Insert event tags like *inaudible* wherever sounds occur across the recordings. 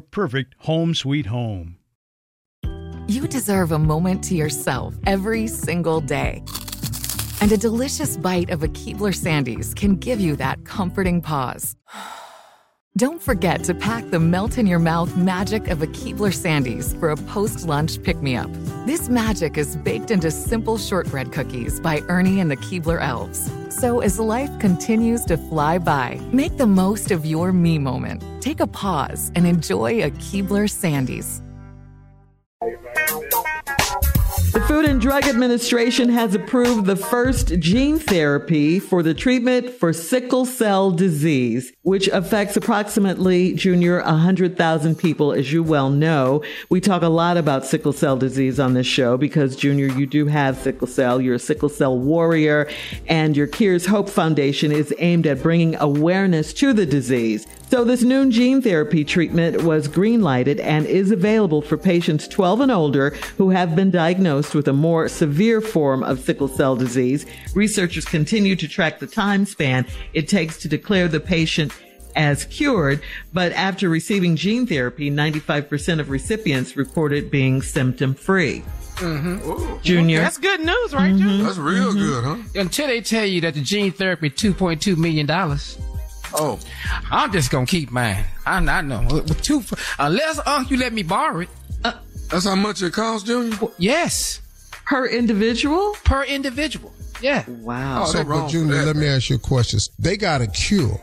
perfect home sweet home. You deserve a moment to yourself every single day. And a delicious bite of a Keebler Sandies can give you that comforting pause. *sighs* Don't forget to pack the melt in your mouth magic of a Keebler Sandies for a post lunch pick me up. This magic is baked into simple shortbread cookies by Ernie and the Keebler Elves. So as life continues to fly by, make the most of your me moment. Take a pause and enjoy a Keebler Sandies. The Food and Drug Administration has approved the first gene therapy for the treatment for sickle cell disease, which affects approximately, Junior, 100,000 people, as you well know. We talk a lot about sickle cell disease on this show because, Junior, you do have sickle cell. You're a sickle cell warrior, and your Cures Hope Foundation is aimed at bringing awareness to the disease. So this new gene therapy treatment was green lighted and is available for patients 12 and older who have been diagnosed with a more severe form of sickle cell disease. Researchers continue to track the time span it takes to declare the patient as cured, but after receiving gene therapy, 95% of recipients reported being symptom free. Mm-hmm. Junior. That's good news, right, Junior? Mm-hmm. That's real mm-hmm. good, huh? Until they tell you that the gene therapy $2.2 million. Oh, I'm just gonna keep mine. I, I know. Uh, uh, two, unless uh, you let me borrow it. Uh, that's how much it costs, Junior? Yes, Per individual? per individual. Yeah. Wow. Oh, So, but Junior, let me ask you a question. They got a cure,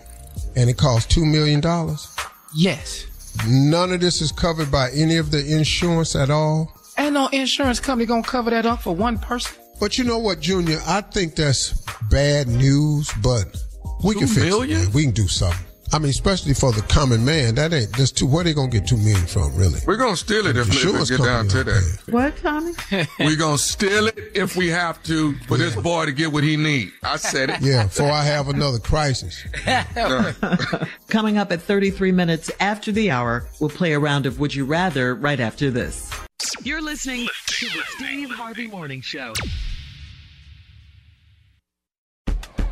and it costs two million dollars. Yes. None of this is covered by any of the insurance at all. Ain't no insurance company gonna cover that up for one person. But you know what, Junior? I think that's bad news, but we can fix million? it. Man. We can do something. I mean, especially for the common man. That ain't that's too. Where they gonna get two million from, really? We're gonna steal it if, if we Insurance get down to company that. What, Tommy? *laughs* We're gonna steal it if we have to for this boy to get what he need. I said it. Yeah, before I have another crisis. *laughs* Coming up at 33 minutes after the hour, we'll play a round of Would You Rather right after this. You're listening to the Steve Harvey Morning Show.